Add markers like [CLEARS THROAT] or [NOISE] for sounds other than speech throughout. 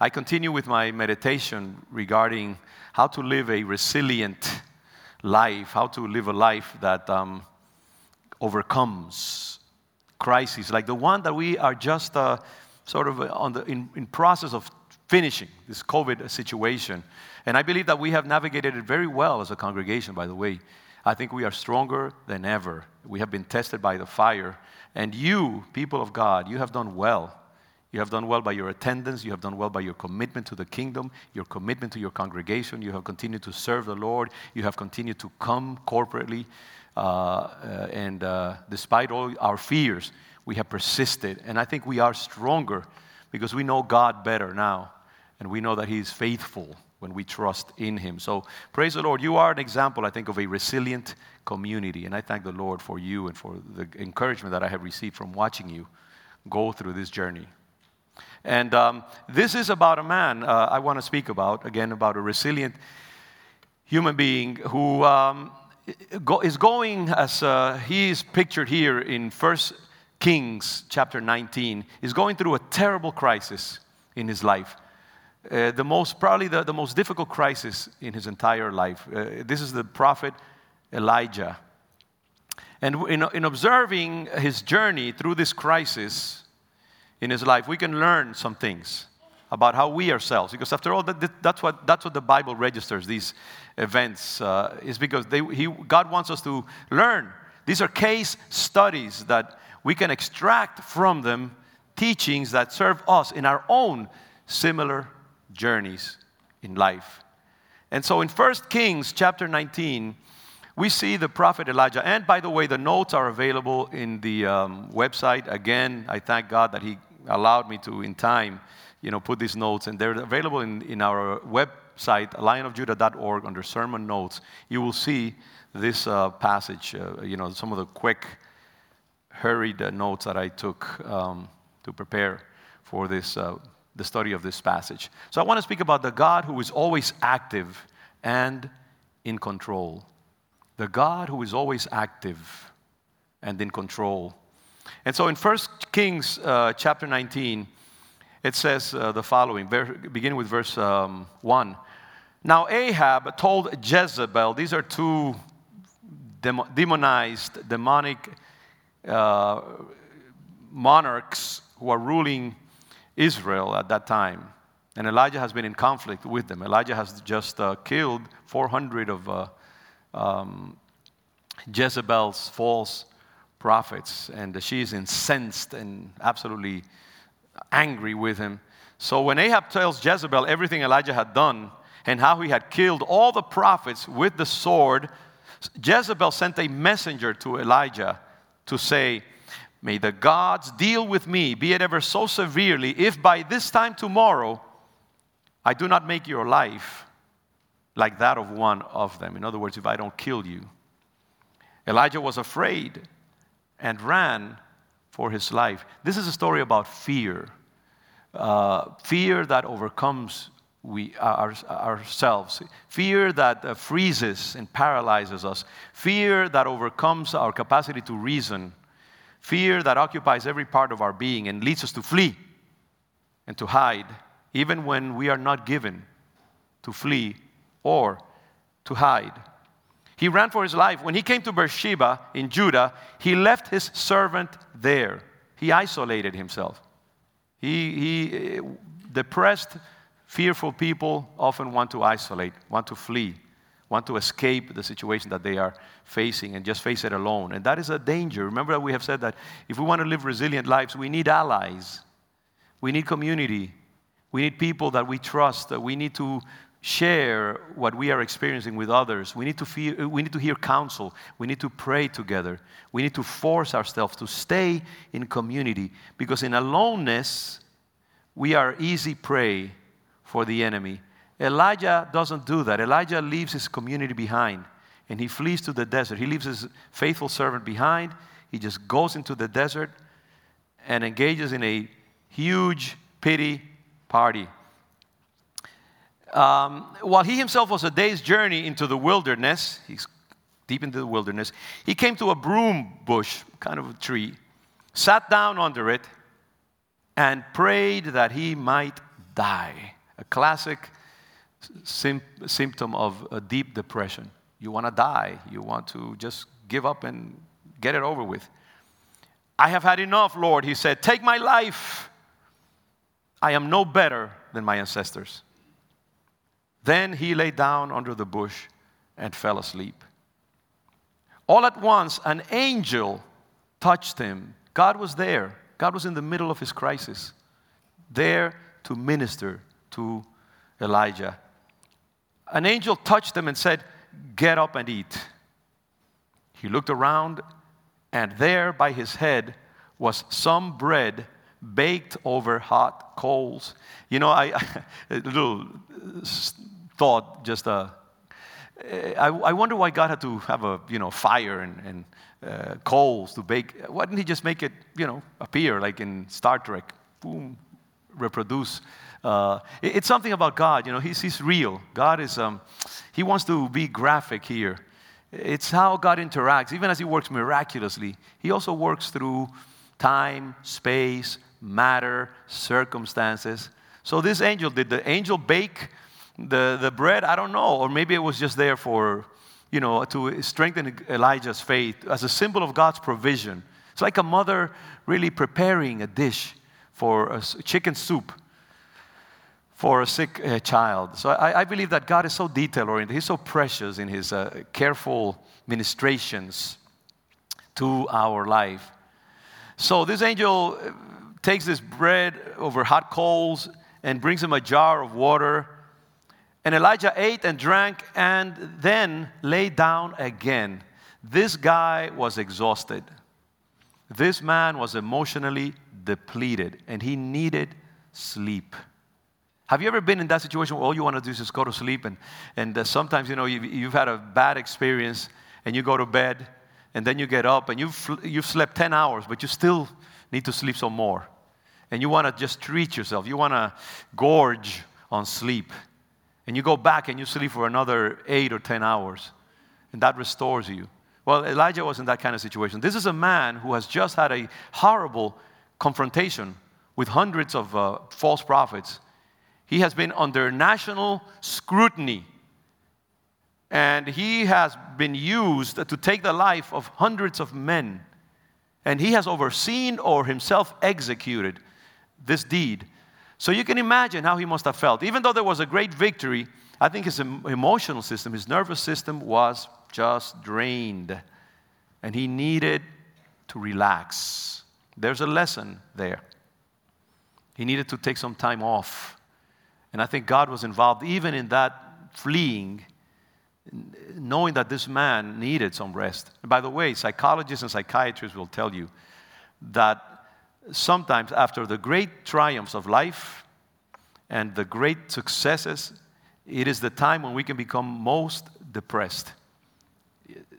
I continue with my meditation regarding how to live a resilient life, how to live a life that um, overcomes crises, like the one that we are just uh, sort of on the, in, in process of finishing this COVID situation. And I believe that we have navigated it very well as a congregation, by the way. I think we are stronger than ever. We have been tested by the fire. And you, people of God, you have done well. You have done well by your attendance. You have done well by your commitment to the kingdom, your commitment to your congregation. You have continued to serve the Lord. You have continued to come corporately. Uh, uh, and uh, despite all our fears, we have persisted. And I think we are stronger because we know God better now. And we know that He is faithful when we trust in Him. So praise the Lord. You are an example, I think, of a resilient community. And I thank the Lord for you and for the encouragement that I have received from watching you go through this journey. And um, this is about a man uh, I want to speak about, again, about a resilient human being who um, is going, as uh, he is pictured here in First Kings chapter 19, is going through a terrible crisis in his life. Uh, the most, probably the, the most difficult crisis in his entire life. Uh, this is the prophet Elijah. And in, in observing his journey through this crisis in his life, we can learn some things about how we ourselves, because after all, that, that's, what, that's what the Bible registers, these events, uh, is because they, he, God wants us to learn. These are case studies that we can extract from them teachings that serve us in our own similar journeys in life. And so in 1 Kings chapter 19, we see the prophet Elijah. And by the way, the notes are available in the um, website. Again, I thank God that He allowed me to, in time, you know, put these notes. And they're available in, in our website, lionofjudah.org, under sermon notes. You will see this uh, passage, uh, you know, some of the quick, hurried uh, notes that I took um, to prepare for this uh, the study of this passage. So I want to speak about the God who is always active and in control. The God who is always active and in control. And so in 1 Kings uh, chapter 19, it says uh, the following, beginning with verse um, 1. Now Ahab told Jezebel, these are two demonized, demonic uh, monarchs who are ruling Israel at that time. And Elijah has been in conflict with them. Elijah has just uh, killed 400 of uh, um, Jezebel's false prophets, and she is incensed and absolutely angry with him. So when Ahab tells Jezebel everything Elijah had done and how he had killed all the prophets with the sword, Jezebel sent a messenger to Elijah to say, May the gods deal with me, be it ever so severely, if by this time tomorrow I do not make your life like that of one of them. In other words, if I don't kill you. Elijah was afraid and ran for his life. This is a story about fear uh, fear that overcomes we, our, ourselves, fear that uh, freezes and paralyzes us, fear that overcomes our capacity to reason Fear that occupies every part of our being and leads us to flee and to hide, even when we are not given to flee or to hide. He ran for his life. When he came to Beersheba in Judah, he left his servant there. He isolated himself. He, he eh, depressed, fearful people often want to isolate, want to flee want to escape the situation that they are facing and just face it alone. And that is a danger. Remember that we have said that if we want to live resilient lives, we need allies, we need community, we need people that we trust, that we need to share what we are experiencing with others. We need to, feel, uh, we need to hear counsel. We need to pray together. We need to force ourselves to stay in community because in aloneness, we are easy prey for the enemy. Elijah doesn't do that. Elijah leaves his community behind and he flees to the desert. He leaves his faithful servant behind. He just goes into the desert and engages in a huge pity party. Um, while he himself was a day's journey into the wilderness, he's deep into the wilderness, he came to a broom bush, kind of a tree, sat down under it, and prayed that he might die. A classic sim- symptom of a deep depression. You want to die. You want to just give up and get it over with. I have had enough, Lord, he said. Take my life. I am no better than my ancestors. Then he lay down under the bush and fell asleep. All at once, an angel touched him. God was there. God was in the middle of his crisis, there to minister to Elijah. An angel touched him and said, Get up and eat. He looked around, and there by his head was some bread baked over hot coals. You know, I, [LAUGHS] a little thought, just a, I, I wonder why God had to have a, you know, fire and, and uh, coals to bake. Why didn't he just make it, you know, appear like in Star Trek? Boom, reproduce. Uh, it, it's something about God, you know, he's, he's real. God is, um, he wants to be graphic here. It's how God interacts. Even as he works miraculously, he also works through time, space, matter, circumstances. So this angel, did the angel bake the, the bread? I don't know. Or maybe it was just there for, you know, to strengthen Elijah's faith as a symbol of God's provision. It's like a mother really preparing a dish for a chicken soup for a sick uh, child. So I, I, believe that God is so detail oriented. He's so precious in his uh, careful ministrations to our life. So this angel uh, takes this bread over hot coals and brings him a jar of water. And Elijah ate and drank and then lay down again. This guy was exhausted. This man was emotionally depleted and he needed sleep. Have you ever been in that situation where all you want to do is just go to sleep? And, and uh, sometimes, you know, you've, you've, had a bad experience and you go to bed and then you get up and you've, you've slept 10 hours, but you still need to sleep some more. And you want to just treat yourself. You want to gorge on sleep. And you go back and you sleep for another eight or 10 hours. And that restores you. Well, Elijah was in that kind of situation. This is a man who has just had a horrible confrontation with hundreds of uh, false prophets he has been under national scrutiny. And he has been used to take the life of hundreds of men. And he has overseen or himself executed this deed. So you can imagine how he must have felt. Even though there was a great victory, I think his emotional system, his nervous system was just drained. And he needed to relax. There's a lesson there. He needed to take some time off. And I think God was involved even in that fleeing, knowing that this man needed some rest. And by the way, psychologists and psychiatrists will tell you that sometimes after the great triumphs of life and the great successes, it is the time when we can become most depressed.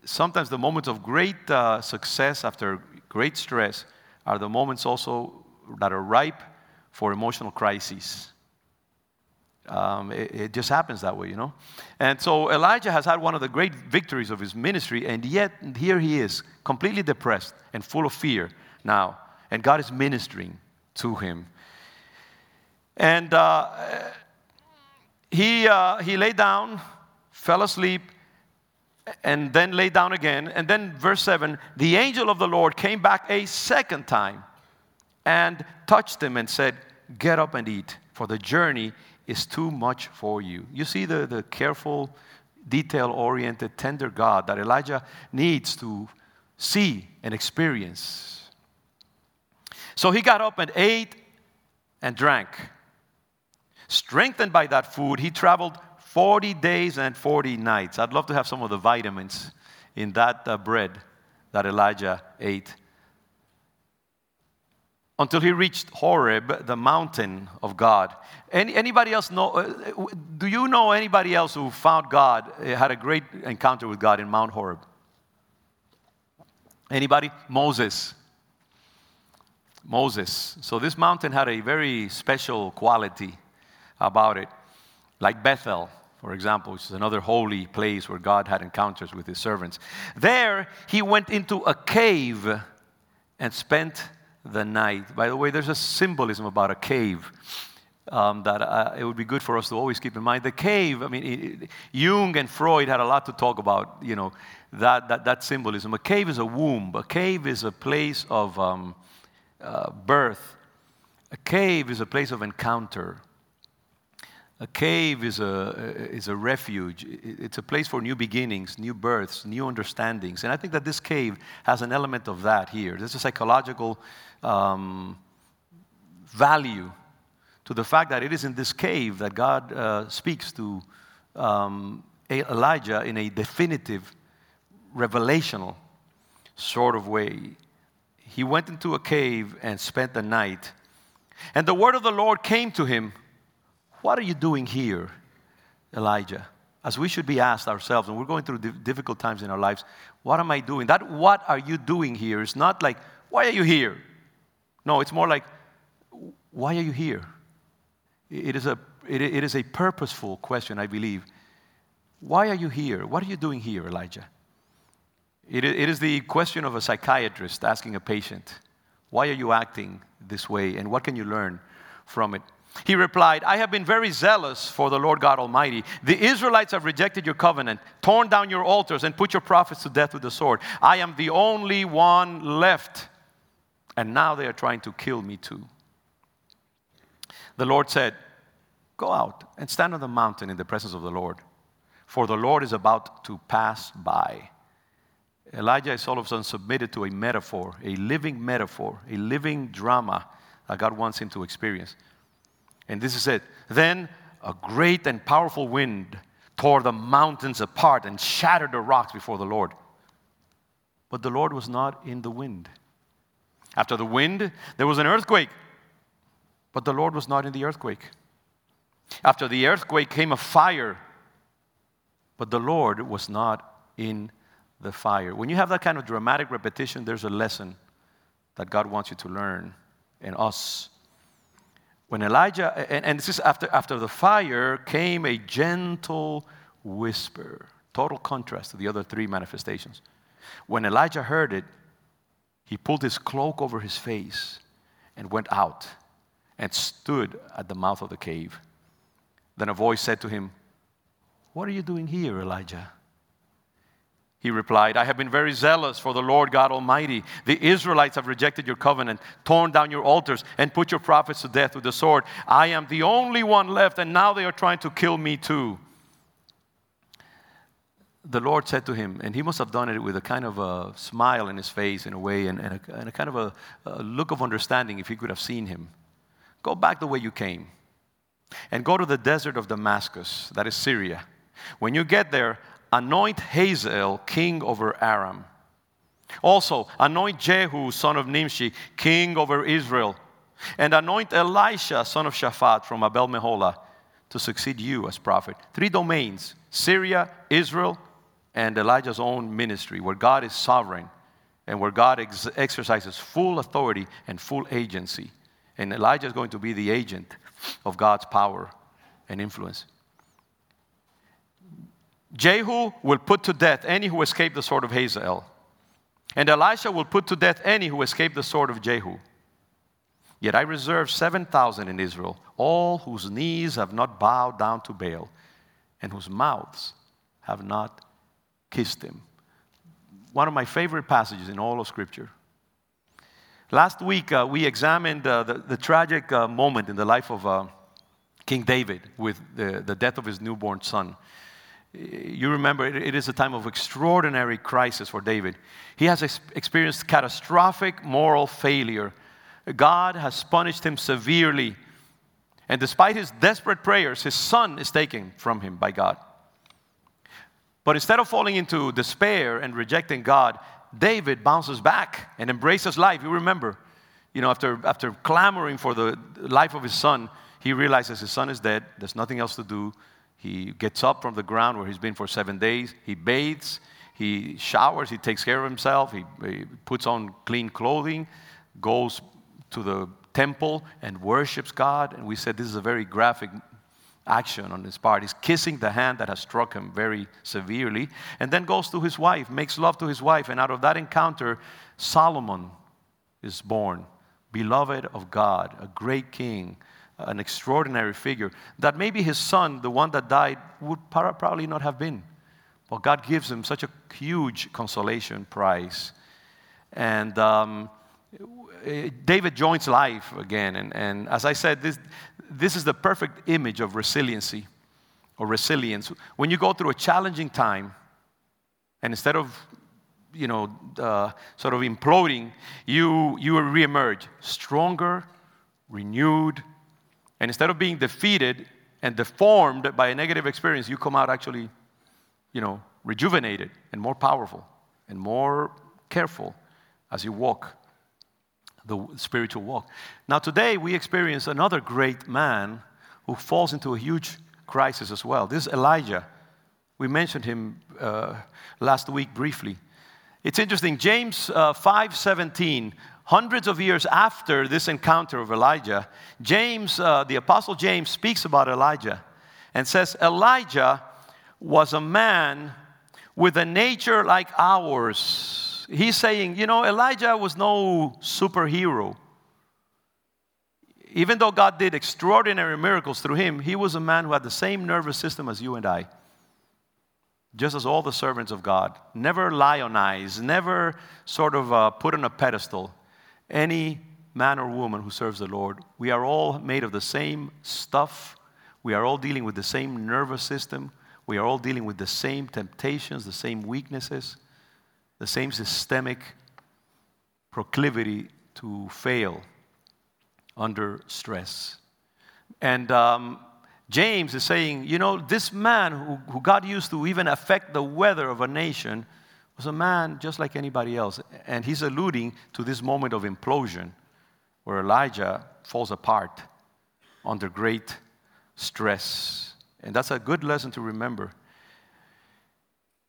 Sometimes the moments of great uh, success after great stress are the moments also that are ripe for emotional crises. Um, it, it, just happens that way, you know? And so Elijah has had one of the great victories of his ministry, and yet here he is, completely depressed and full of fear now. And God is ministering to him. And uh, he, uh, he lay down, fell asleep, and then lay down again. And then, verse 7 the angel of the Lord came back a second time and touched him and said, Get up and eat, for the journey is too much for you. You see the, the careful, detail oriented, tender God that Elijah needs to see and experience. So he got up and ate and drank. Strengthened by that food, he traveled 40 days and 40 nights. I'd love to have some of the vitamins in that uh, bread that Elijah ate until he reached Horeb, the mountain of God. Any, anybody else know? Uh, do you know anybody else who found God, uh, had a great encounter with God in Mount Horeb? Anybody? Moses. Moses. So this mountain had a very special quality about it, like Bethel, for example, which is another holy place where God had encounters with his servants. There, he went into a cave and spent the night. By the way, there's a symbolism about a cave. um, that uh, it would be good for us to always keep in mind. The cave, I mean, it, Jung and Freud had a lot to talk about, you know, that, that, that symbolism. A cave is a womb, a cave is a place of um, uh, birth, a cave is a place of encounter. A cave is a, is a refuge. It's a place for new beginnings, new births, new understandings. And I think that this cave has an element of that here. There's a psychological um, value to the fact that it is in this cave that God uh, speaks to um, Elijah in a definitive, revelational sort of way. He went into a cave and spent the night. And the word of the Lord came to him What are you doing here, Elijah? As we should be asked ourselves, and we're going through difficult times in our lives, what am I doing? That what are you doing here is not like, Why are you here? No, it's more like, Why are you here? It is, a, it, it is a purposeful question, I believe. Why are you here? What are you doing here, Elijah? It, is the question of a psychiatrist asking a patient, Why are you acting this way? And what can you learn from it? He replied, I have been very zealous for the Lord God Almighty. The Israelites have rejected your covenant, torn down your altars, and put your prophets to death with the sword. I am the only one left, and now they are trying to kill me too the Lord said, Go out and stand on the mountain in the presence of the Lord, for the Lord is about to pass by. Elijah is all of a sudden submitted to a metaphor, a living metaphor, a living drama that God wants him to experience. And this is it. Then a great and powerful wind tore the mountains apart and shattered the rocks before the Lord. But the Lord was not in the wind. After the wind, there was an earthquake but the Lord was not in the earthquake. After the earthquake came a fire, but the Lord was not in the fire. When you have that kind of dramatic repetition, there's a lesson that God wants you to learn in us. When Elijah, and, and this is after, after the fire, came a gentle whisper. Total contrast to the other three manifestations. When Elijah heard it, he pulled his cloak over his face and went out and stood at the mouth of the cave. Then a voice said to him, What are you doing here, Elijah? He replied, I have been very zealous for the Lord God Almighty. The Israelites have rejected your covenant, torn down your altars, and put your prophets to death with the sword. I am the only one left, and now they are trying to kill me too. The Lord said to him, and he must have done it with a kind of a smile in his face, in a way, and, and, a, and a, kind of a, a look of understanding if he could have seen him. Go back the way you came and go to the desert of Damascus, that is Syria. When you get there, anoint Hazael king over Aram. Also, anoint Jehu, son of Nimshi, king over Israel. And anoint Elisha, son of Shaphat, from Abel Meholah, to succeed you as prophet. Three domains Syria, Israel, and Elijah's own ministry, where God is sovereign and where God ex- exercises full authority and full agency. And Elijah is going to be the agent of God's power and influence. Jehu will put to death any who escape the sword of Hazael. And Elisha will put to death any who escape the sword of Jehu. Yet I reserve 7,000 in Israel, all whose knees have not bowed down to Baal, and whose mouths have not kissed him. One of my favorite passages in all of Scripture. Last week, uh, we examined uh, the, the, tragic uh, moment in the life of uh, King David with the, the death of his newborn son. You remember, it, it is a time of extraordinary crisis for David. He has ex- experienced catastrophic moral failure. God has punished him severely. And despite his desperate prayers, his son is taken from him by God. But instead of falling into despair and rejecting God, David bounces back and embraces life. You remember, you know, after, after clamoring for the life of his son, he realizes his son is dead. There's nothing else to do. He gets up from the ground where he's been for seven days. He bathes. He showers. He takes care of himself. He, he puts on clean clothing, goes to the temple and worships God. And we said this is a very graphic action on his part. He's kissing the hand that has struck him very severely, and then goes to his wife, makes love to his wife, and out of that encounter, Solomon is born, beloved of God, a great king, an extraordinary figure that maybe his son, the one that died, would probably not have been. But God gives him such a huge consolation prize. And um, David joins life again. And, and as I said, this, this is the perfect image of resiliency or resilience. When you go through a challenging time, and instead of you know, uh, sort of imploding, you, you reemerge stronger, renewed, and instead of being defeated and deformed by a negative experience, you come out actually, you know, rejuvenated and more powerful and more careful as you walk the spiritual walk. Now, today we experience another great man who falls into a huge crisis as well. This is Elijah. We mentioned him uh, last week briefly. It's interesting. James uh, 5:17, hundreds of years after this encounter of Elijah, James, uh, the apostle James, speaks about Elijah and says, Elijah was a man with a nature like ours he's saying, you know, Elijah was no superhero. Even though God did extraordinary miracles through him, he was a man who had the same nervous system as you and I. Just as all the servants of God. Never lionize, never sort of uh, put on a pedestal. Any man or woman who serves the Lord, we are all made of the same stuff. We are all dealing with the same nervous system. We are all dealing with the same temptations, the same weaknesses the same systemic proclivity to fail under stress. And um, James is saying, you know, this man who, who God used to even affect the weather of a nation was a man just like anybody else. And he's alluding to this moment of implosion where Elijah falls apart under great stress. And that's a good lesson to remember.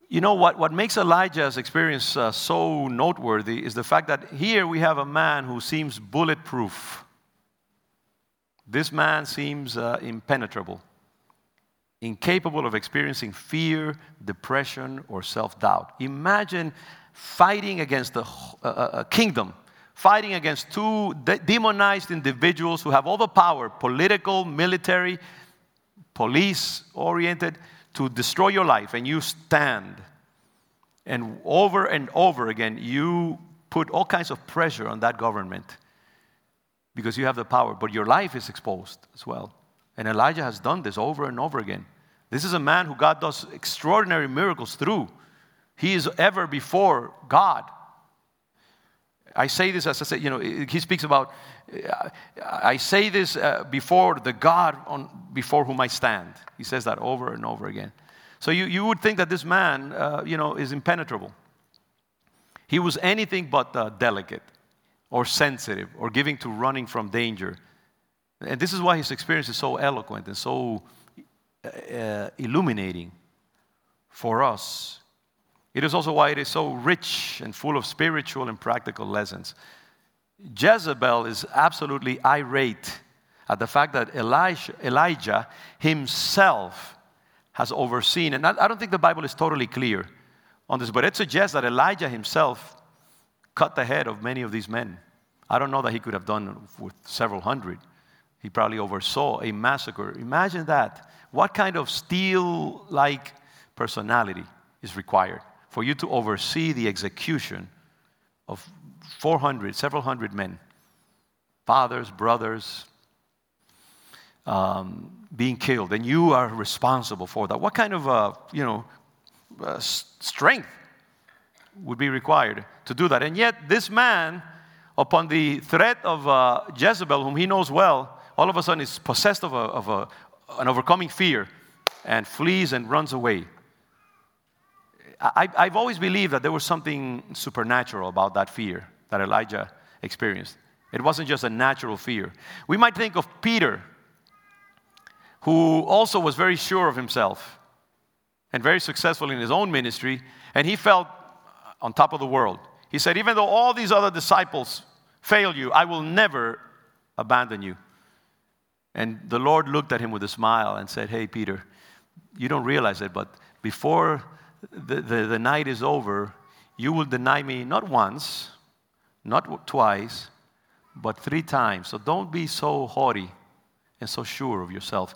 You know what, what makes Elijah's experience uh, so noteworthy is the fact that here we have a man who seems bulletproof. This man seems uh, impenetrable, incapable of experiencing fear, depression, or self doubt. Imagine fighting against a, a, uh, uh, a kingdom, fighting against two de- demonized individuals who have all the power political, military, police oriented to destroy your life, and you stand. And over and over again, you put all kinds of pressure on that government because you have the power, but your life is exposed as well. And Elijah has done this over and over again. This is a man who God does extraordinary miracles through. He is ever before God. I say this as I say, you know, he speaks about, I say this uh, before the God on, before whom I stand. He says that over and over again. So you, you would think that this man, uh, you know, is impenetrable. He was anything but uh, delicate or sensitive or giving to running from danger. And this is why his experience is so eloquent and so uh, illuminating for us it is also why it is so rich and full of spiritual and practical lessons. Jezebel is absolutely irate at the fact that Elijah, Elijah himself has overseen, and I don't think the Bible is totally clear on this, but it suggests that Elijah himself cut the head of many of these men. I don't know that he could have done with several hundred. He probably oversaw a massacre. Imagine that. What kind of steel like personality is required? for you to oversee the execution of 400, several hundred men, fathers, brothers, um, being killed, and you are responsible for that. What kind of, uh, you know, uh, strength would be required to do that? And yet, this man, upon the threat of uh, Jezebel, whom he knows well, all of a sudden is possessed of, a, of a, an overcoming fear and flees and runs away. I, have always believed that there was something supernatural about that fear that Elijah experienced. It wasn't just a natural fear. We might think of Peter, who also was very sure of himself and very successful in his own ministry, and he felt on top of the world. He said, Even though all these other disciples fail you, I will never abandon you. And the Lord looked at him with a smile and said, Hey, Peter, you don't realize it, but before the, the, the night is over, you will deny me not once, not twice, but three times. So don't be so haughty and so sure of yourself.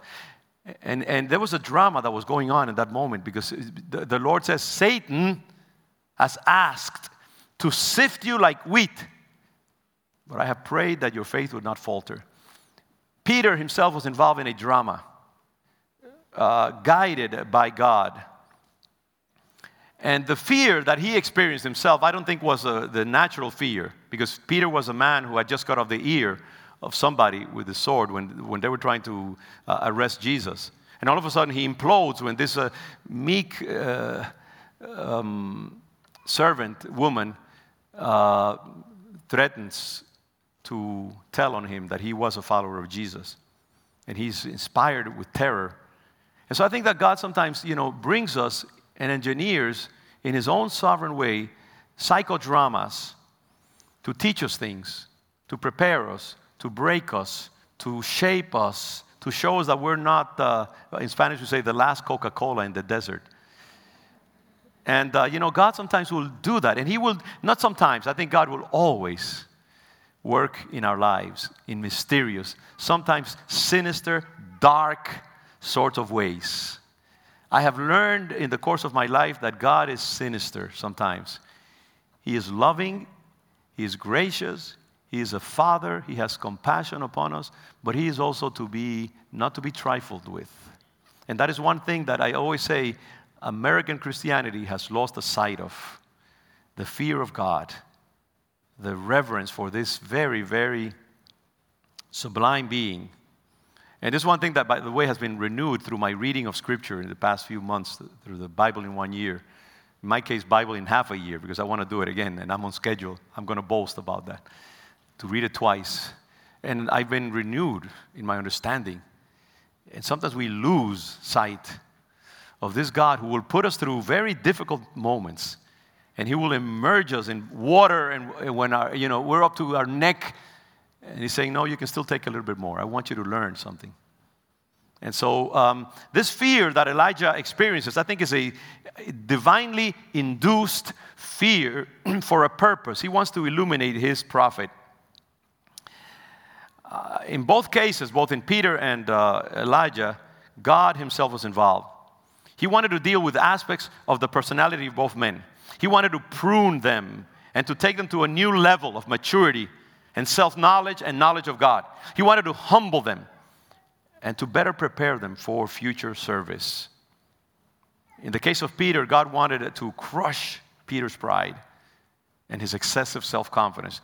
And, and there was a drama that was going on in that moment because the, the Lord says, Satan has asked to sift you like wheat, but I have prayed that your faith would not falter. Peter himself was involved in a drama, uh, guided by God. And the fear that he experienced himself, I don't think was a, the natural fear, because Peter was a man who had just got off the ear of somebody with a sword when, when they were trying to uh, arrest Jesus. And all of a sudden, he implodes when this uh, meek uh, um, servant woman uh, threatens to tell on him that he was a follower of Jesus. And he's inspired with terror. And so I think that God sometimes, you know, brings us and engineers in his own sovereign way psychodramas to teach us things, to prepare us, to break us, to shape us, to show us that we're not, uh, in Spanish we say, the last Coca Cola in the desert. And, uh, you know, God sometimes will do that. And He will, not sometimes, I think God will always work in our lives in mysterious, sometimes sinister, dark sort of ways. I have learned in the course of my life that God is sinister sometimes. He is loving, He is gracious, he is a father, he has compassion upon us, but he is also to be not to be trifled with. And that is one thing that I always say American Christianity has lost the sight of the fear of God, the reverence for this very, very sublime being. And this is one thing that, by the way, has been renewed through my reading of Scripture in the past few months, through the Bible in one year. In my case, Bible in half a year, because I want to do it again, and I'm on schedule. I'm going to boast about that to read it twice. And I've been renewed in my understanding. And sometimes we lose sight of this God who will put us through very difficult moments. And He will immerse us in water, and when our, you know, we're up to our neck. And He's saying, No, you can still take a little bit more. I want you to learn something. And so, um, this fear that Elijah experiences, I think, is a divinely induced fear [CLEARS THROAT] for a purpose. He wants to illuminate his prophet uh, in both cases, both in Peter and uh, Elijah, God Himself was involved. He wanted to deal with aspects of the personality of both men. He wanted to prune them and to take them to a new level of maturity and self knowledge and knowledge of God. He wanted to humble them and to better prepare them for future service. In the case of Peter, God wanted to crush Peter's pride and his excessive self confidence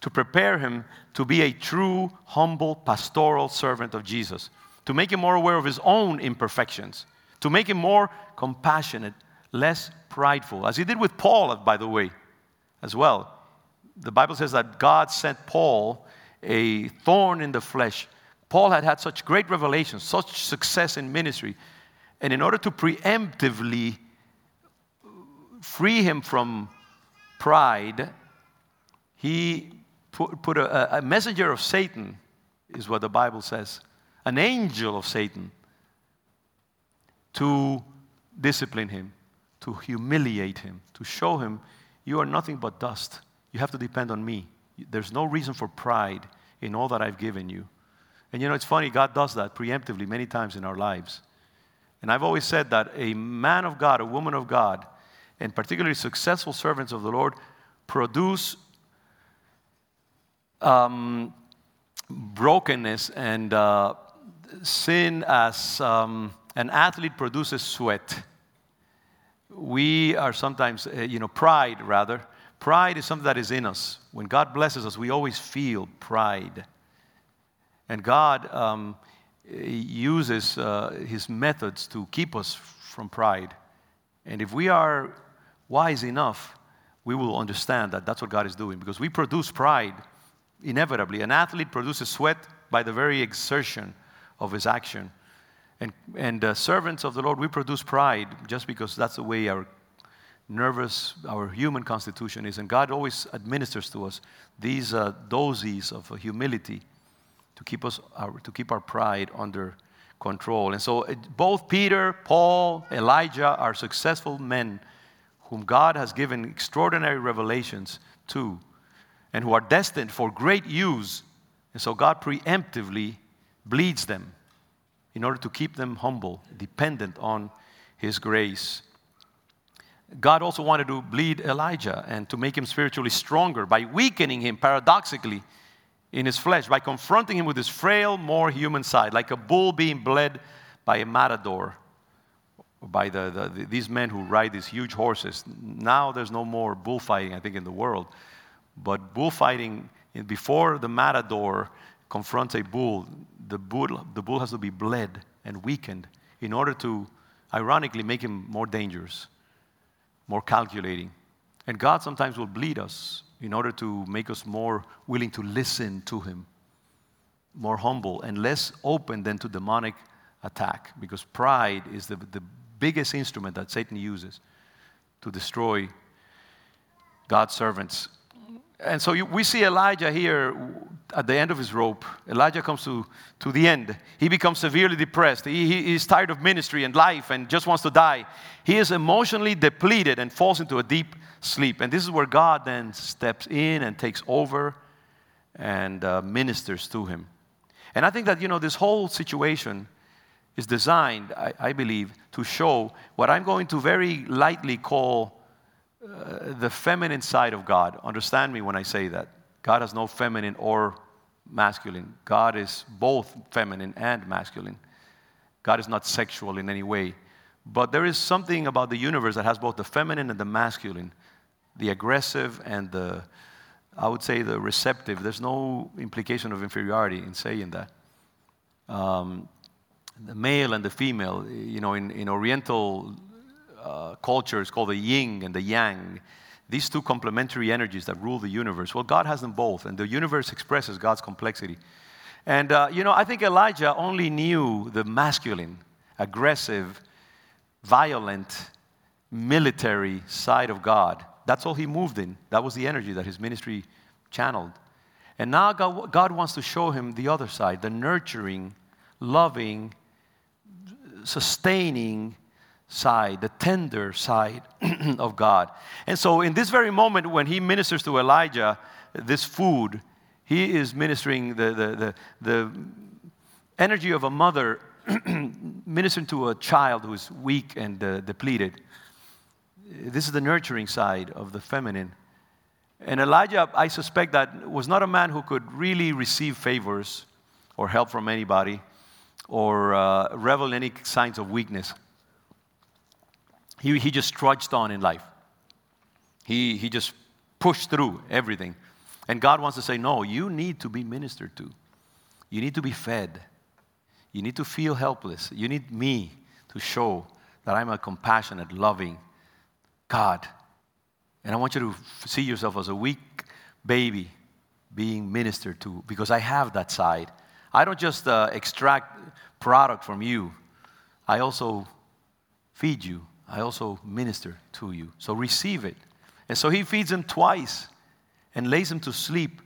to prepare him to be a true, humble, pastoral servant of Jesus, to make him more aware of his own imperfections, to make him more compassionate, less prideful, as he did with Paul, by the way, as well. The Bible says that God sent Paul a thorn in the flesh. Paul had had such great revelations, such success in ministry, and in order to preemptively free him from pride, he put, put a, a messenger of Satan, is what the Bible says, an angel of Satan, to discipline him, to humiliate him, to show him you are nothing but dust. You have to depend on me. There's no reason for pride in all that I've given you. And you know, it's funny, God does that preemptively many times in our lives. And I've always said that a man of God, a woman of God, and particularly successful servants of the Lord, produce um, brokenness and uh, sin as um, an athlete produces sweat. We are sometimes, uh, you know, pride rather. Pride is something that is in us. When God blesses us, we always feel pride. And God um, uses uh, His methods to keep us from pride. And if we are wise enough, we will understand that that's what God is doing because we produce pride inevitably. An athlete produces sweat by the very exertion of his action. And, and uh, servants of the Lord, we produce pride just because that's the way our nervous, our human constitution is. And God always administers to us these uh, doses of humility to keep, us, our, to keep our pride under control. And so both Peter, Paul, Elijah are successful men whom God has given extraordinary revelations to and who are destined for great use. And so God preemptively bleeds them in order to keep them humble, dependent on his grace. God also wanted to bleed Elijah and to make him spiritually stronger by weakening him paradoxically in his flesh, by confronting him with his frail, more human side, like a bull being bled by a matador, by the, the, the, these men who ride these huge horses. Now there's no more bullfighting, I think, in the world. But bullfighting, before the matador confronts a bull, the bull, the bull has to be bled and weakened in order to, ironically, make him more dangerous, more calculating. And God sometimes will bleed us in order to make us more willing to listen to Him, more humble, and less open than to demonic attack. Because pride is the, the biggest instrument that Satan uses to destroy God's servants and so you, we see Elijah here at the end of his rope. Elijah comes to, to the end. He becomes severely depressed. He, he is tired of ministry and life and just wants to die. He is emotionally depleted and falls into a deep sleep. And this is where God then steps in and takes over and uh, ministers to him. And I think that, you know, this whole situation is designed, I, I believe, to show what I'm going to very lightly call uh, the feminine side of God. Understand me when I say that. God has no feminine or masculine. God is both feminine and masculine. God is not sexual in any way. But there is something about the universe that has both the feminine and the masculine, the aggressive and the, I would say, the receptive. There's no implication of inferiority in saying that. Um, the male and the female, you know, in, in Oriental uh, culture is called the yin and the yang. These two complementary energies that rule the universe. Well, God has them both, and the universe expresses God's complexity. And, uh, you know, I think Elijah only knew the masculine, aggressive, violent, military side of God. That's all he moved in. That was the energy that his ministry channeled. And now God, God wants to show him the other side the nurturing, loving, sustaining, side, the tender side [CLEARS THROAT] of God. And so, in this very moment, when he ministers to Elijah this food, he is ministering the, the, the, the energy of a mother [CLEARS THROAT] ministering to a child who is weak and uh, depleted. This is the nurturing side of the feminine. And Elijah, I suspect that was not a man who could really receive favors or help from anybody or uh, revel in any signs of weakness. He, he just trudged on in life. He, he just pushed through everything. And God wants to say, no, you need to be ministered to. You need to be fed. You need to feel helpless. You need me to show that I'm a compassionate, loving God. And I want you to see yourself as a weak baby being ministered to because I have that side. I don't just uh, extract product from you, I also feed you I also minister to you. So receive it. And so he feeds him twice and lays him to sleep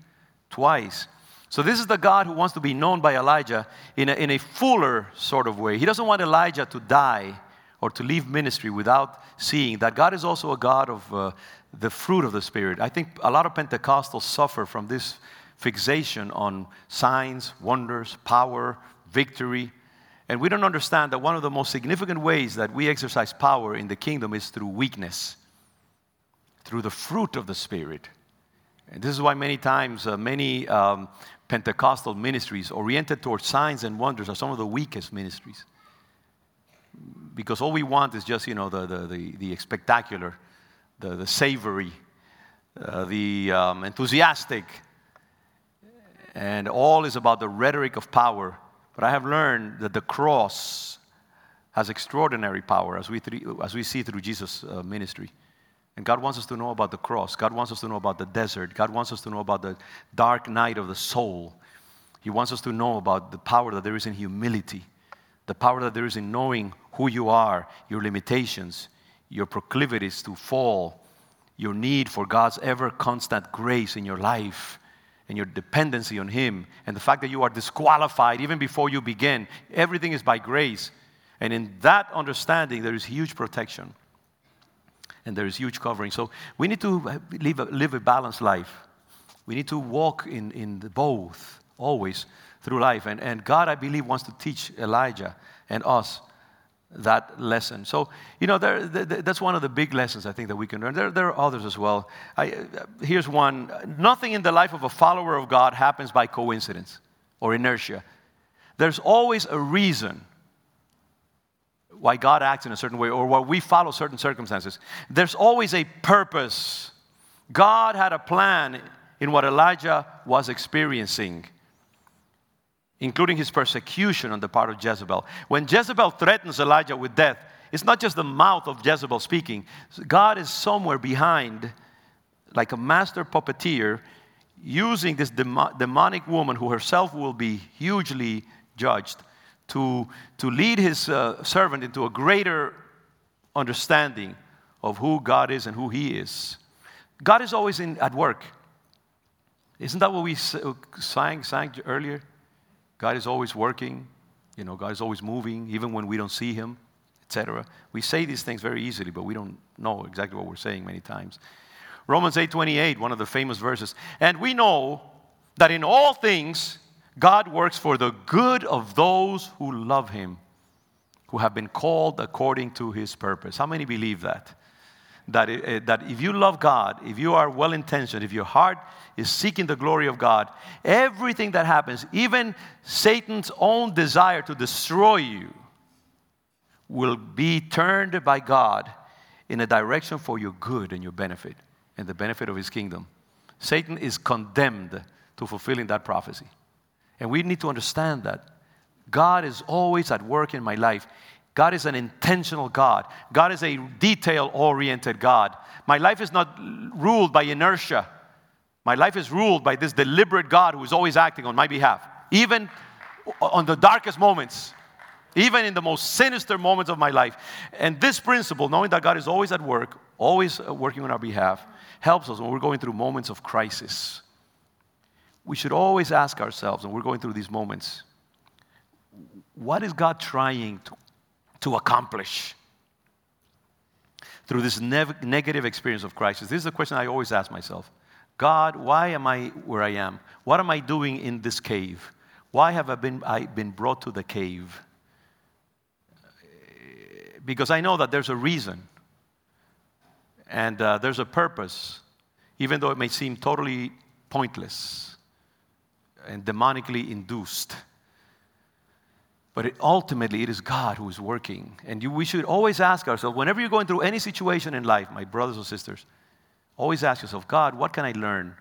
twice. So this is the God who wants to be known by Elijah in a, in a fuller sort of way. He doesn't want Elijah to die or to leave ministry without seeing that God is also a God of uh, the fruit of the Spirit. I think a lot of Pentecostals suffer from this fixation on signs, wonders, power, victory, and we don't understand that one of the most significant ways that we exercise power in the kingdom is through weakness, through the fruit of the Spirit. And this is why many times, uh, many um, Pentecostal ministries oriented towards signs and wonders are some of the weakest ministries. Because all we want is just, you know, the, the, the, the spectacular, the, the savory, uh, the um, enthusiastic, and all is about the rhetoric of power but I have learned that the cross has extraordinary power as we, as we see through Jesus' uh, ministry. And God wants us to know about the cross. God wants us to know about the desert. God wants us to know about the dark night of the soul. He wants us to know about the power that there is in humility, the power that there is in knowing who you are, your limitations, your proclivities to fall, your need for God's ever constant grace in your life, and your dependency on Him, and the fact that you are disqualified even before you begin. Everything is by grace. And in that understanding, there is huge protection and there is huge covering. So we need to live a, live a balanced life. We need to walk in, in both, always, through life. And, and God, I believe, wants to teach Elijah and us that lesson. So, you know, there, that's one of the big lessons I think that we can learn. There, there are others as well. I, uh, here's one Nothing in the life of a follower of God happens by coincidence or inertia. There's always a reason why God acts in a certain way or why we follow certain circumstances. There's always a purpose. God had a plan in what Elijah was experiencing including his persecution on the part of Jezebel. When Jezebel threatens Elijah with death, it's not just the mouth of Jezebel speaking, God is somewhere behind, like a master puppeteer, using this demonic woman who herself will be hugely judged to, to lead his uh, servant into a greater understanding of who God is and who he is. God is always in, at work. Isn't that what we sang, sang earlier? God is always working, you know, God is always moving, even when we don't see Him, etc. We say these things very easily, but we don't know exactly what we're saying many times. Romans 8:28, one of the famous verses. And we know that in all things God works for the good of those who love him, who have been called according to his purpose. How many believe that? That, it, eh, that if you love God, if you are well intentioned, if your heart is seeking the glory of God, everything that happens, even Satan's own desire to destroy you, will be turned by God in a direction for your good and your benefit and the benefit of his kingdom. Satan is condemned to fulfilling that prophecy. And we need to understand that. God is always at work in my life. God is an intentional God. God is a detail oriented God. My life is not ruled by inertia. My life is ruled by this deliberate God who is always acting on my behalf, even on the darkest moments, even in the most sinister moments of my life. And this principle, knowing that God is always at work, always uh, working on our behalf, helps us when we're going through moments of crisis. We should always ask ourselves when we're going through these moments what is God trying to to accomplish through this ne- negative experience of crisis? This is a question I always ask myself God, why am I where I am? What am I doing in this cave? Why have I been, I been brought to the cave? Because I know that there's a reason and uh, there's a purpose, even though it may seem totally pointless and demonically induced. But it, ultimately, it is God who is working. And you, we should always ask ourselves, whenever you're going through any situation in life, my brothers and sisters, always ask yourself, God, what can I learn?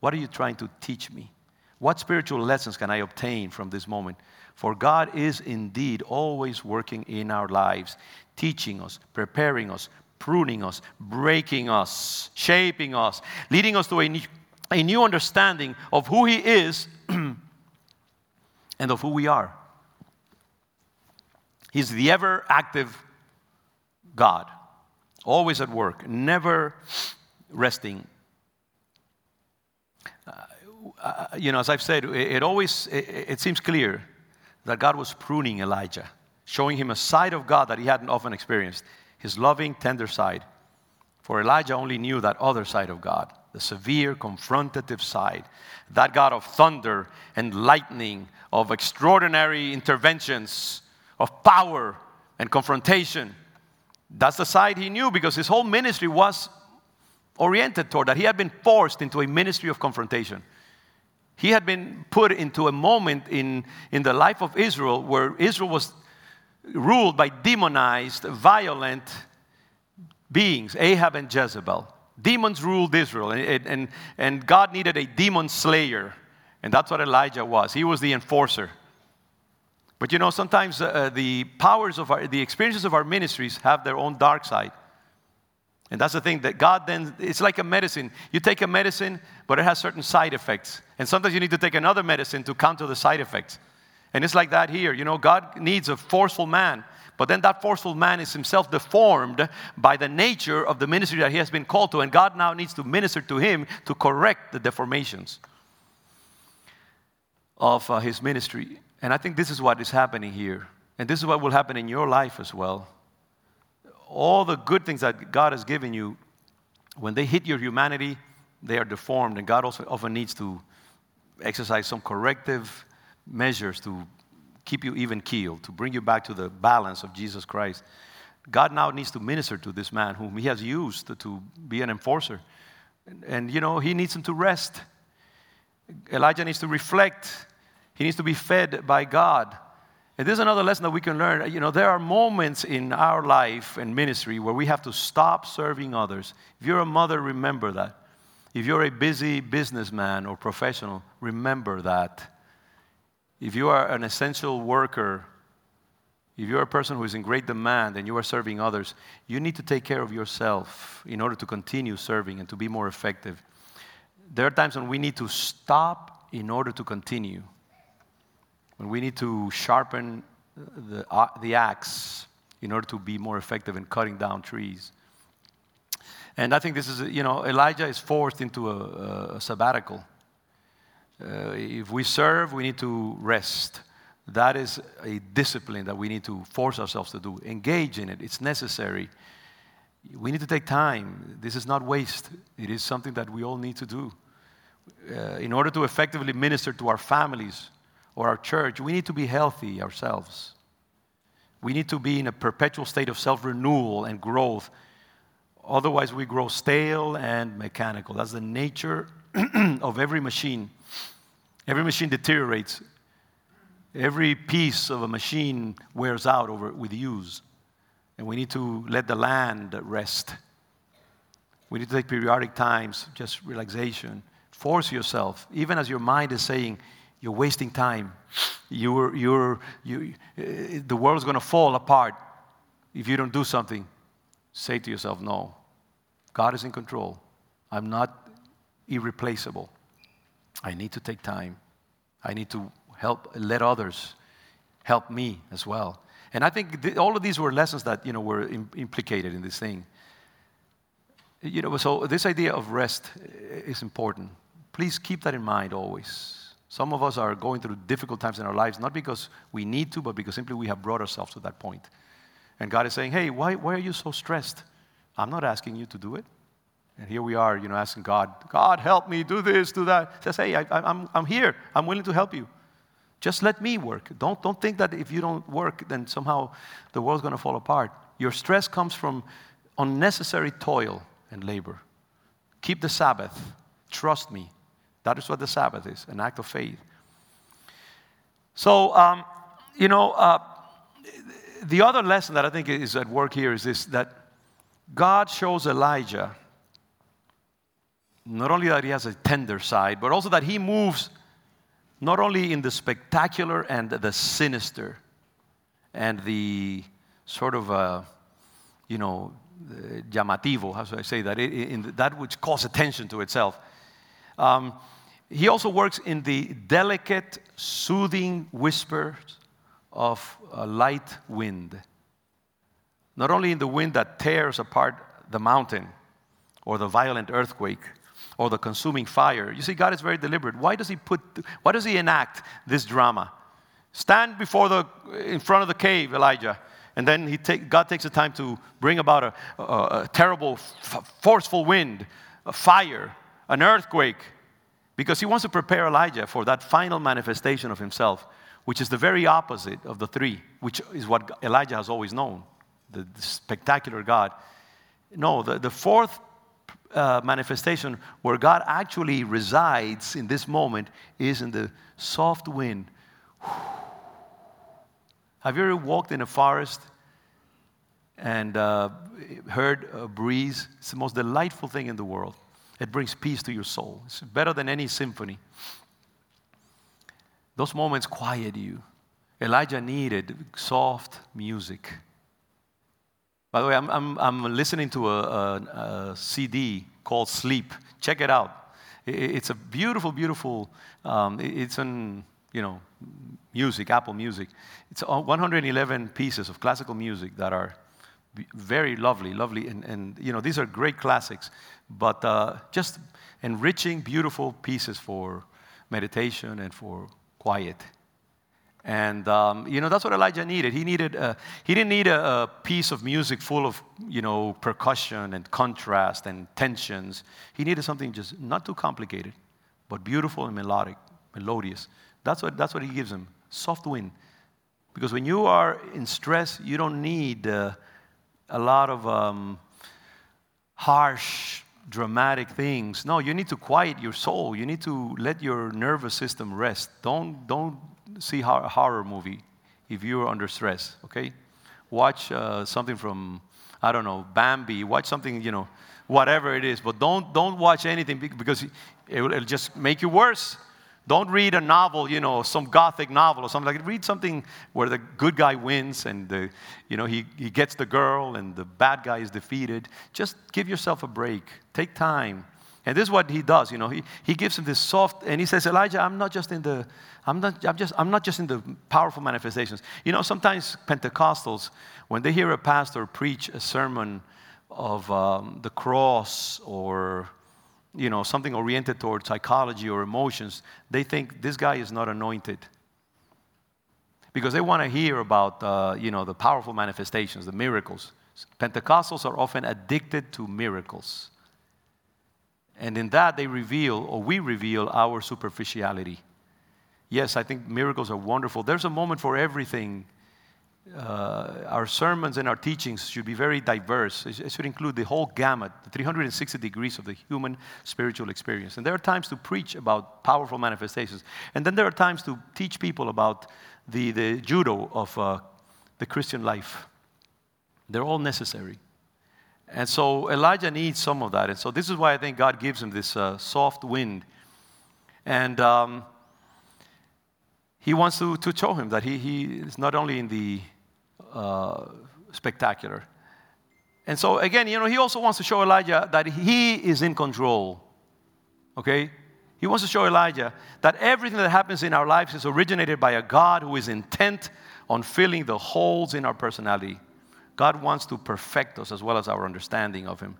What are you trying to teach me? What spiritual lessons can I obtain from this moment? For God is indeed always working in our lives, teaching us, preparing us, pruning us, breaking us, shaping us, leading us to a new, a new understanding of who He is [CLEARS THROAT] and of who we are. He's the ever active God, always at work, never resting. Uh, uh, you know, as I've said, it, it always it, it seems clear that God was pruning Elijah, showing him a side of God that he hadn't often experienced, his loving, tender side. For Elijah only knew that other side of God, the severe, confrontative side, that God of thunder and lightning, of extraordinary interventions, of power and confrontation. That's the side he knew because his whole ministry was oriented toward that. He had been forced into a ministry of confrontation. He had been put into a moment in, in the life of Israel where Israel was ruled by demonized, violent beings, Ahab and Jezebel. Demons ruled Israel, and, and, and God needed a demon slayer. And that's what Elijah was. He was the enforcer. But you know, sometimes uh, uh, the powers of our, the experiences of our ministries have their own dark side. And that's the thing that God then, it's like a medicine. You take a medicine, but it has certain side effects. And sometimes you need to take another medicine to counter the side effects. And it's like that here. You know, God needs a forceful man, but then that forceful man is himself deformed by the nature of the ministry that he has been called to. And God now needs to minister to him to correct the deformations of uh, his ministry. And I think this is what is happening here. And this is what will happen in your life as well. All the good things that God has given you, when they hit your humanity, they are deformed. And God also often needs to exercise some corrective measures to keep you even keeled, to bring you back to the balance of Jesus Christ. God now needs to minister to this man whom he has used to, to be an enforcer. And, and, you know, he needs him to rest. Elijah needs to reflect. He needs to be fed by God. And this is another lesson that we can learn. You know, there are moments in our life and ministry where we have to stop serving others. If you're a mother, remember that. If you're a busy businessman or professional, remember that. If you are an essential worker, if you're a person who is in great demand and you are serving others, you need to take care of yourself in order to continue serving and to be more effective. There are times when we need to stop in order to continue when we need to sharpen the, uh, the axe in order to be more effective in cutting down trees. And I think this is, you know, Elijah is forced into a, a sabbatical. Uh, if we serve, we need to rest. That is a discipline that we need to force ourselves to do. Engage in it, it's necessary. We need to take time. This is not waste, it is something that we all need to do. Uh, in order to effectively minister to our families, or our church, we need to be healthy ourselves. We need to be in a perpetual state of self renewal and growth. Otherwise, we grow stale and mechanical. That's the nature [CLEARS THROAT] of every machine. Every machine deteriorates. Every piece of a machine wears out over, with use. And we need to let the land rest. We need to take periodic times, just relaxation. Force yourself, even as your mind is saying, you're wasting time. You're, you're, you, uh, the world's going to fall apart if you don't do something. Say to yourself, no. God is in control. I'm not irreplaceable. I need to take time. I need to help, let others help me as well. And I think th- all of these were lessons that you know were Im- implicated in this thing. You know, so this idea of rest is important. Please keep that in mind always. Some of us are going through difficult times in our lives, not because we need to, but because simply we have brought ourselves to that point. And God is saying, hey, why, why are you so stressed? I'm not asking you to do it. And here we are, you know, asking God, God, help me, do this, do that. He says, hey, I, I'm, I'm here. I'm willing to help you. Just let me work. Don't, don't think that if you don't work, then somehow the world's going to fall apart. Your stress comes from unnecessary toil and labor. Keep the Sabbath. Trust me. That is what the Sabbath is an act of faith. So, um, you know, uh, the other lesson that I think is at work here is this that God shows Elijah not only that he has a tender side, but also that he moves not only in the spectacular and the sinister and the sort of, uh, you know, llamativo, how should I say that, in that which calls attention to itself. Um, he also works in the delicate, soothing whispers of a light wind. Not only in the wind that tears apart the mountain, or the violent earthquake, or the consuming fire. You see, God is very deliberate. Why does He put, why does He enact this drama? Stand before the, in front of the cave, Elijah, and then he take, God takes the time to bring about a, a, a terrible, f- forceful wind, a fire, an earthquake, because he wants to prepare Elijah for that final manifestation of himself, which is the very opposite of the three, which is what Elijah has always known the, the spectacular God. No, the, the fourth uh, manifestation where God actually resides in this moment is in the soft wind. [SIGHS] Have you ever walked in a forest and uh, heard a breeze? It's the most delightful thing in the world. It brings peace to your soul. It's better than any symphony. Those moments quiet you. Elijah needed soft music. By the way, I'm, I'm, I'm listening to a, a, a, CD called Sleep. Check it out. it's a beautiful, beautiful, um, it's on, you know, music, Apple Music. It's 111 pieces of classical music that are very lovely, lovely, and, and you know, these are great classics but uh, just enriching, beautiful pieces for meditation and for quiet. And um, you know that's what Elijah needed. He needed a, he didn't need a, a, piece of music full of you know percussion and contrast and tensions. He needed something just not too complicated, but beautiful and melodic, melodious, That's what, that's what he gives him soft wind. Because when you are in stress, you don't need uh, a lot of um, harsh, dramatic things. No, you need to quiet your soul. You need to let your nervous system rest. Don't, don't see a horror movie if you're under stress, okay? Watch uh, something from, I don't know, Bambi. Watch something, you know, whatever it is. But don't, don't watch anything because it will, it'll just make you worse. Don't read a novel, you know, some gothic novel or something like that. Read something where the good guy wins and, the, you know, he, he gets the girl and the bad guy is defeated. Just give yourself a break. Take time. And this is what he does, you know. He, he gives him this soft, and he says, Elijah, I'm not just in the, I'm not, I'm just, I'm not just in the powerful manifestations. You know, sometimes Pentecostals, when they hear a pastor preach a sermon of um, the cross or you know, something oriented toward psychology or emotions, they think this guy is not anointed. Because they want to hear about, uh, you know, the powerful manifestations, the miracles. Pentecostals are often addicted to miracles. And in that, they reveal, or we reveal, our superficiality. Yes, I think miracles are wonderful. There's a moment for everything uh, our sermons and our teachings should be very diverse. It should include the whole gamut, the 360 degrees of the human spiritual experience. And there are times to preach about powerful manifestations. And then there are times to teach people about the, the judo of uh, the Christian life. They're all necessary. And so Elijah needs some of that. And so this is why I think God gives him this uh, soft wind. And um, he wants to, to show him that he, he is not only in the Uh, spectacular. And so, again, you know, he also wants to show Elijah that he is in control. Okay? He wants to show Elijah that everything that happens in our lives is originated by a God who is intent on filling the holes in our personality. God wants to perfect us as well as our understanding of Him.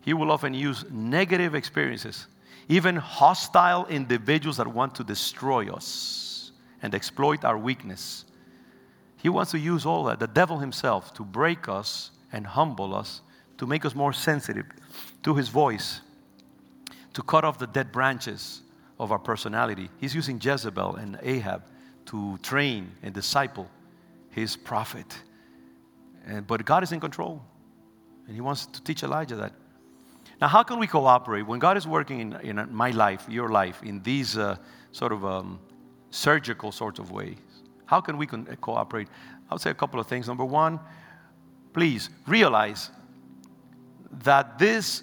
He will often use negative experiences, even hostile individuals that want to destroy us and exploit our weakness he wants to use all that, the devil himself, to break us and humble us, to make us more sensitive to his voice, to cut off the dead branches of our personality. He's using Jezebel and Ahab to train and disciple his prophet. And, but God is in control, and he wants to teach Elijah that. Now, how can we cooperate when God is working in, in my life, your life, in these uh, sort of um, surgical sorts of ways? How can we co- cooperate? I would say a couple of things. Number one, please realize that this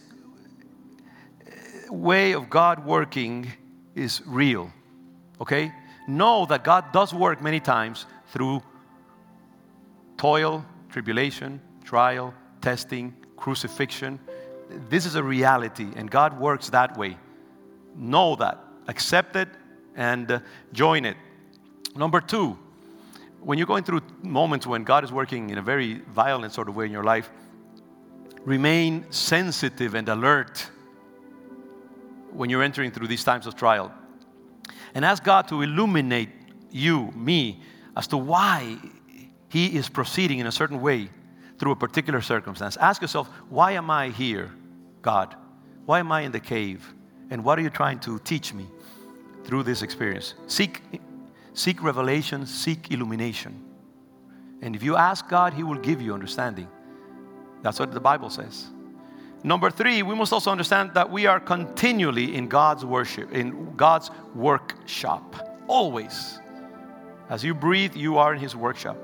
way of God working is real. Okay? Know that God does work many times through toil, tribulation, trial, testing, crucifixion. This is a reality, and God works that way. Know that, accept it, and uh, join it. Number two, when you're going through moments when God is working in a very violent sort of way in your life, remain sensitive and alert when you're entering through these times of trial. And ask God to illuminate you, me, as to why He is proceeding in a certain way through a particular circumstance. Ask yourself, why am I here, God? Why am I in the cave? And what are you trying to teach me through this experience? Seek Seek revelation, seek illumination. And if you ask God, He will give you understanding. That's what the Bible says. Number three, we must also understand that we are continually in God's worship, in God's workshop. Always. As you breathe, you are in His workshop.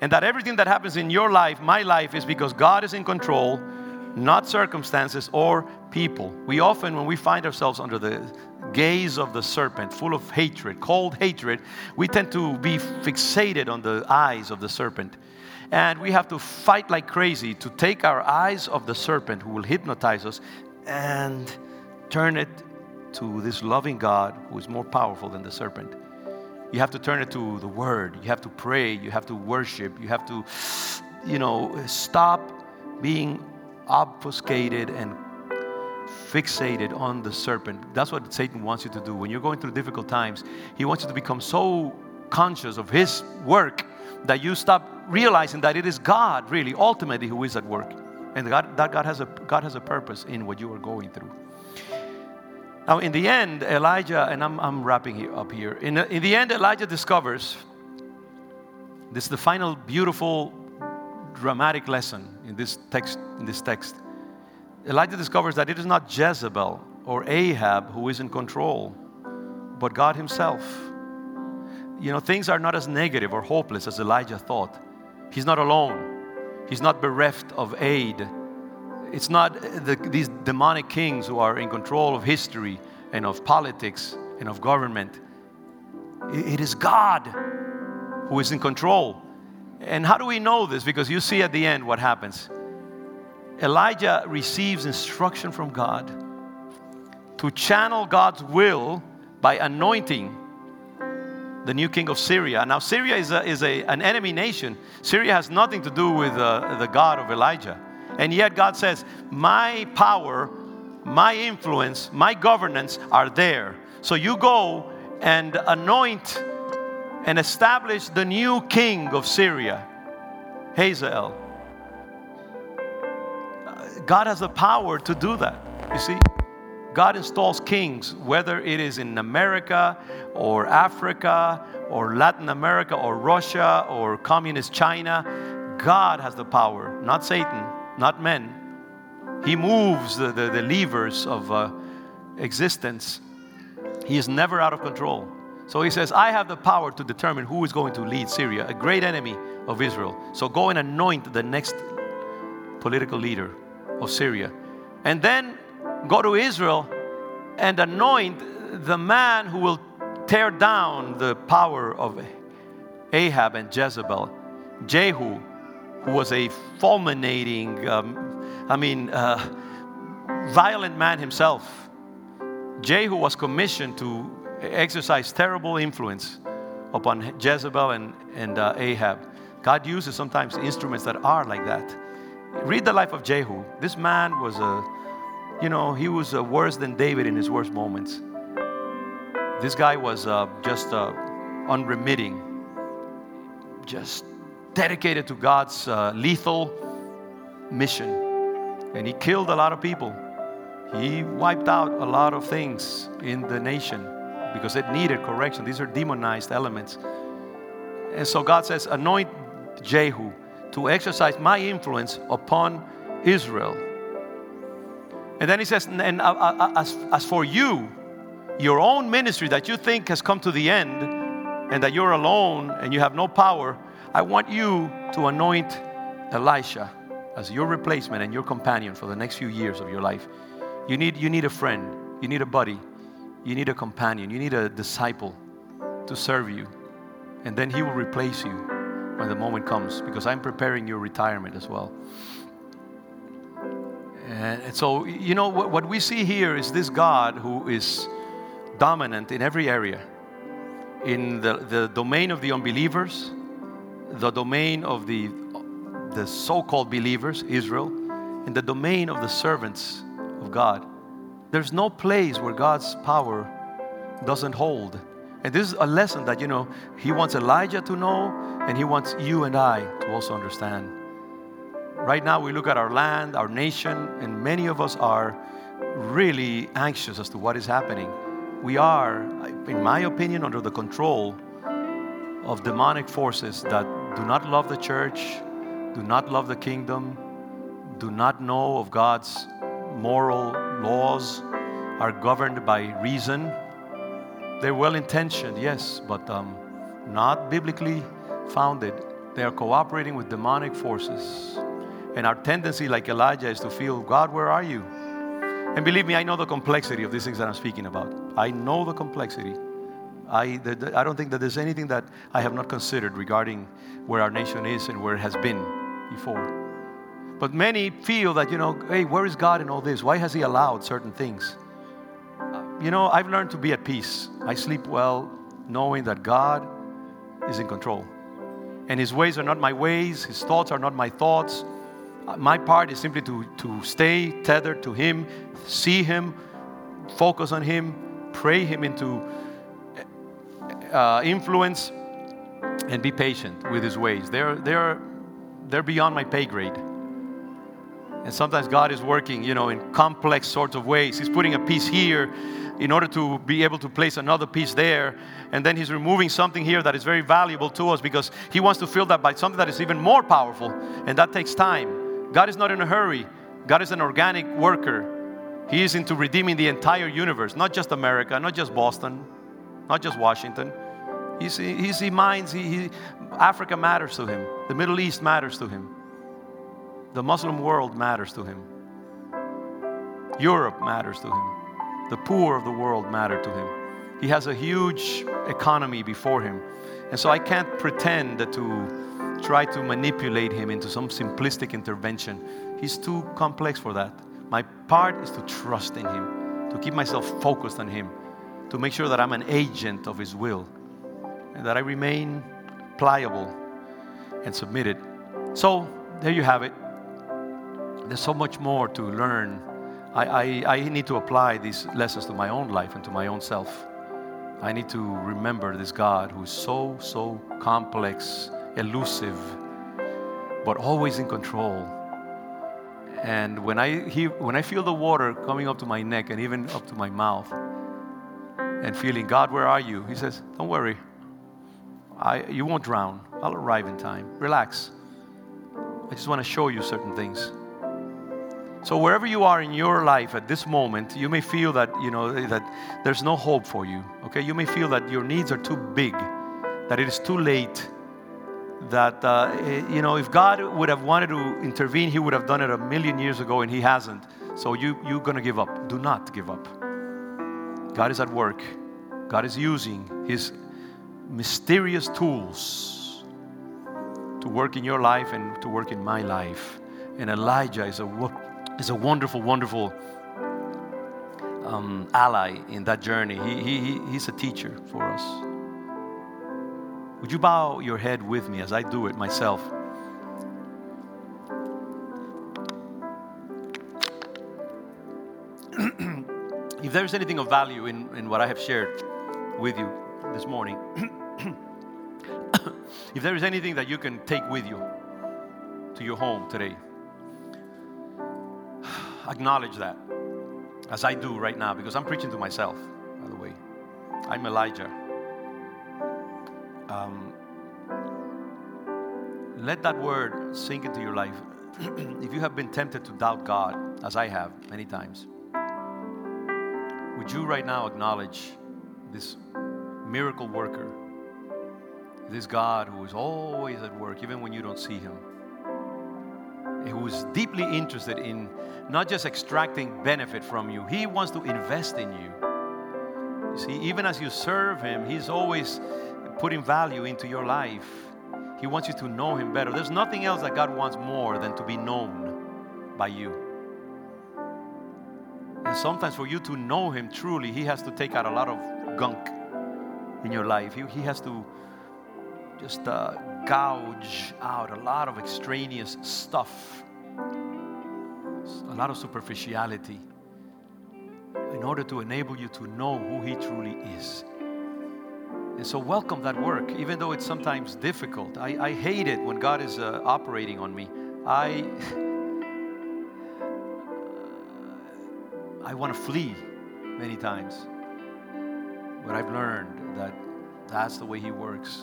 And that everything that happens in your life, my life, is because God is in control, not circumstances or people. We often, when we find ourselves under the gaze of the serpent, full of hatred, cold hatred, we tend to be fixated on the eyes of the serpent. And we have to fight like crazy to take our eyes of the serpent who will hypnotize us and turn it to this loving God who is more powerful than the serpent. You have to turn it to the Word. You have to pray. You have to worship. You have to, you know, stop being obfuscated and fixated on the serpent. That's what Satan wants you to do. When you're going through difficult times, he wants you to become so conscious of his work that you stop realizing that it is God, really, ultimately, who is at work. And God, that God has, a, God has a purpose in what you are going through. Now, in the end, Elijah, and I'm, I'm wrapping up here. In, in the end, Elijah discovers this is the final beautiful, dramatic lesson in this text. In this text, Elijah discovers that it is not Jezebel or Ahab who is in control, but God Himself. You know, things are not as negative or hopeless as Elijah thought. He's not alone. He's not bereft of aid it's not the, these demonic kings who are in control of history and of politics and of government. it is God who is in control. And how do we know this? Because you see at the end what happens. Elijah receives instruction from God to channel God's will by anointing the new king of Syria. Now, Syria is, a, is a, an enemy nation. Syria has nothing to do with uh, the God of Elijah. And yet God says, My power, my influence, my governance are there. So you go and anoint and establish the new king of Syria, Hazael. God has the power to do that. You see, God installs kings, whether it is in America or Africa or Latin America or Russia or communist China. God has the power, not Satan not men. He moves the, the, the levers of uh, existence. He is never out of control. So he says, I have the power to determine who is going to lead Syria, a great enemy of Israel. So go and anoint the next political leader of Syria. And then go to Israel and anoint the man who will tear down the power of Ahab and Jezebel, Jehu, who was a fulminating, um, I mean, uh, violent man himself. Jehu was commissioned to exercise terrible influence upon Jezebel and, and uh, Ahab. God uses sometimes instruments that are like that. Read the life of Jehu. This man was a, you know, he was worse than David in his worst moments. This guy was uh, just uh, unremitting, just dedicated to God's uh, lethal mission. And he killed a lot of people. He wiped out a lot of things in the nation because it needed correction. These are demonized elements. And so God says, Anoint Jehu to exercise my influence upon Israel. And then he says, And uh, uh, uh, as, as for you, your own ministry that you think has come to the end and that you're alone and you have no power, I want you to anoint Elisha as your replacement and your companion for the next few years of your life. You need, you need a friend, you need a buddy, you need a companion, you need a disciple to serve you. And then he will replace you when the moment comes because I'm preparing your retirement as well. And so, you know, what, we see here is this God who is dominant in every area in the, the domain of the unbelievers the domain of the, the so called believers, Israel, in the domain of the servants of God. There's no place where God's power doesn't hold. And this is a lesson that, you know, He wants Elijah to know, and He wants you and I to also understand. Right now, we look at our land, our nation, and many of us are really anxious as to what is happening. We are, in my opinion, under the control of demonic forces that do not love the church, do not love the kingdom, do not know of God's moral laws, are governed by reason. They're well intentioned, yes, but um, not biblically founded. They are cooperating with demonic forces. And our tendency, like Elijah, is to feel, God, where are you? And believe me, I know the complexity of these things that I'm speaking about. I know the complexity. I, the, I don't think that there's anything that I have not considered regarding where our nation is and where it has been before. But many feel that, you know, hey, where is God in all this? Why has He allowed certain things? You know, I've learned to be at peace. I sleep well knowing that God is in control. And His ways are not my ways, His thoughts are not my thoughts. My part is simply to, to stay tethered to Him, see Him, focus on Him, pray Him into uh, influence and be patient with his ways. They're, they're, they're beyond my pay grade. And sometimes God is working, you know, in complex sorts of ways. He's putting a piece here in order to be able to place another piece there. And then He's removing something here that is very valuable to us because He wants to fill that by something that is even more powerful. And that takes time. God is not in a hurry, God is an organic worker. He is into redeeming the entire universe, not just America, not just Boston, not just Washington. He's, he's, he minds, he, he, Africa matters to him, the Middle East matters to him, the Muslim world matters to him, Europe matters to him, the poor of the world matter to him. He has a huge economy before him. And so I can't pretend to try to manipulate him into some simplistic intervention. He's too complex for that. My part is to trust in him, to keep myself focused on him, to make sure that I'm an agent of his will, and that I remain pliable and submitted. So there you have it. There's so much more to learn. I, I, I need to apply these lessons to my own life and to my own self. I need to remember this God who's so, so complex, elusive, but always in control. And when I, he, when I feel the water coming up to my neck and even up to my mouth, and feeling, God, where are you? He says, Don't worry. I, you won't drown. I'll arrive in time. Relax. I just want to show you certain things. So wherever you are in your life at this moment, you may feel that you know that there's no hope for you. Okay, you may feel that your needs are too big, that it is too late. That uh, you know, if God would have wanted to intervene, He would have done it a million years ago, and He hasn't. So you you're gonna give up. Do not give up. God is at work. God is using His mysterious tools to work in your life and to work in my life. And Elijah is a, is a wonderful, wonderful um, ally in that journey. He, he, he's a teacher for us. Would you bow your head with me as I do it myself? [CLEARS THROAT] if there's anything of value in, in what I have shared with you, this morning. [CLEARS THROAT] if there is anything that you can take with you to your home today, acknowledge that as I do right now because I'm preaching to myself, by the way. I'm Elijah. Um, let that word sink into your life. [CLEARS THROAT] if you have been tempted to doubt God, as I have many times, would you right now acknowledge this miracle worker, this God who is always at work, even when you don't see him, who is deeply interested in not just extracting benefit from you, he wants to invest in you. You see, even as you serve him, he's always putting value into your life. He wants you to know him better. There's nothing else that God wants more than to be known by you. And sometimes for you to know him truly, he has to take out a lot of gunk in your life. He, he has to just uh, gouge out a lot of extraneous stuff, a lot of superficiality, in order to enable you to know who He truly is. And so, welcome that work, even though it's sometimes difficult. I, I hate it when God is uh, operating on me. I, I want to flee many times. But I've learned that that's the way He works.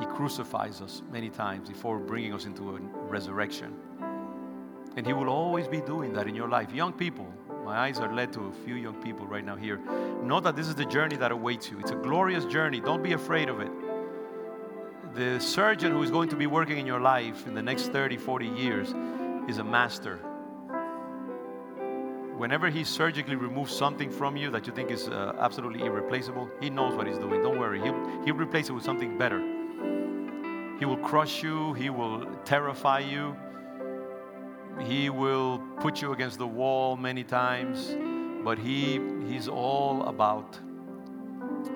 He crucifies us many times before bringing us into a resurrection. And He will always be doing that in your life. Young people, my eyes are led to a few young people right now here. Know that this is the journey that awaits you. It's a glorious journey. Don't be afraid of it. The surgeon who is going to be working in your life in the next 30, 40 years is a master whenever he surgically removes something from you that you think is uh, absolutely irreplaceable, he knows what he's doing. Don't worry. He'll, he'll replace it with something better. He will crush you, he will terrify you, he will put you against the wall many times, but he, he's all about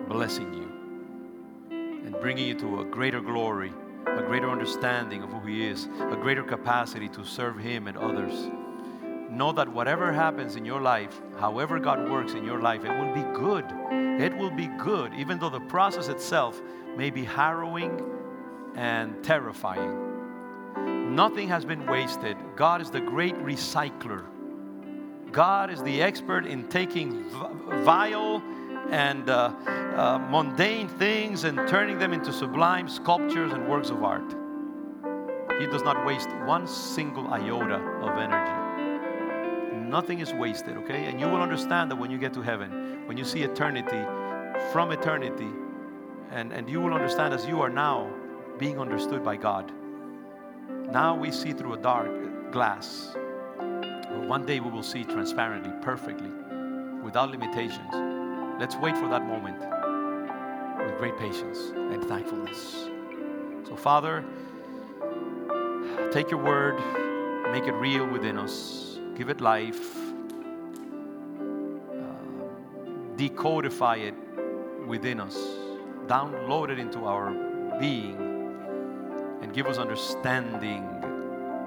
blessing you and bringing you to a greater glory, a greater understanding of who he is, a greater capacity to serve him and others. Know that whatever happens in your life, however God works in your life, it will be good. It will be good, even though the process itself may be harrowing and terrifying. Nothing has been wasted. God is the great recycler. God is the expert in taking vile and uh, uh, mundane things and turning them into sublime sculptures and works of art. He does not waste one single iota of energy. Nothing is wasted, okay? And you will understand that when you get to heaven, when you see eternity from eternity, and, and you will understand as you are now being understood by God. Now we see through a dark glass. One day we will see transparently, perfectly, without limitations. Let's wait for that moment with great patience and thankfulness. So, Father, take your word, make it real within us, give it life, uh, decodify it within us, download it into our being, and give us understanding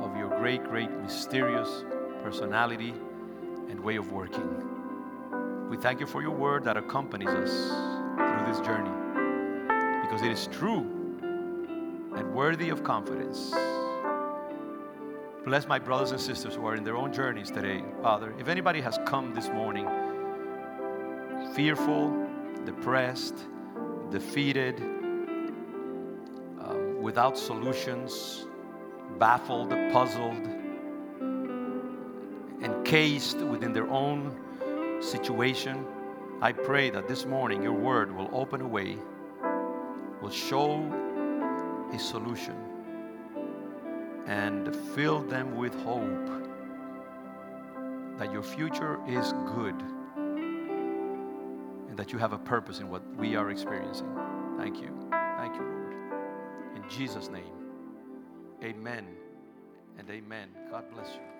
of your great, great, mysterious personality and way of working. We thank you for your word that accompanies us through this journey because it is true and worthy of confidence. Bless my brothers and sisters who are in their own journeys today, Father. If anybody has come this morning fearful, depressed, defeated, without solutions, baffled, puzzled, encased within their own situation, I pray that this morning your word will open a way, will show a solution, and fill them with hope that your future is good and that you have a purpose in what we are experiencing. Thank you. Jesus' name, amen and amen. God bless you.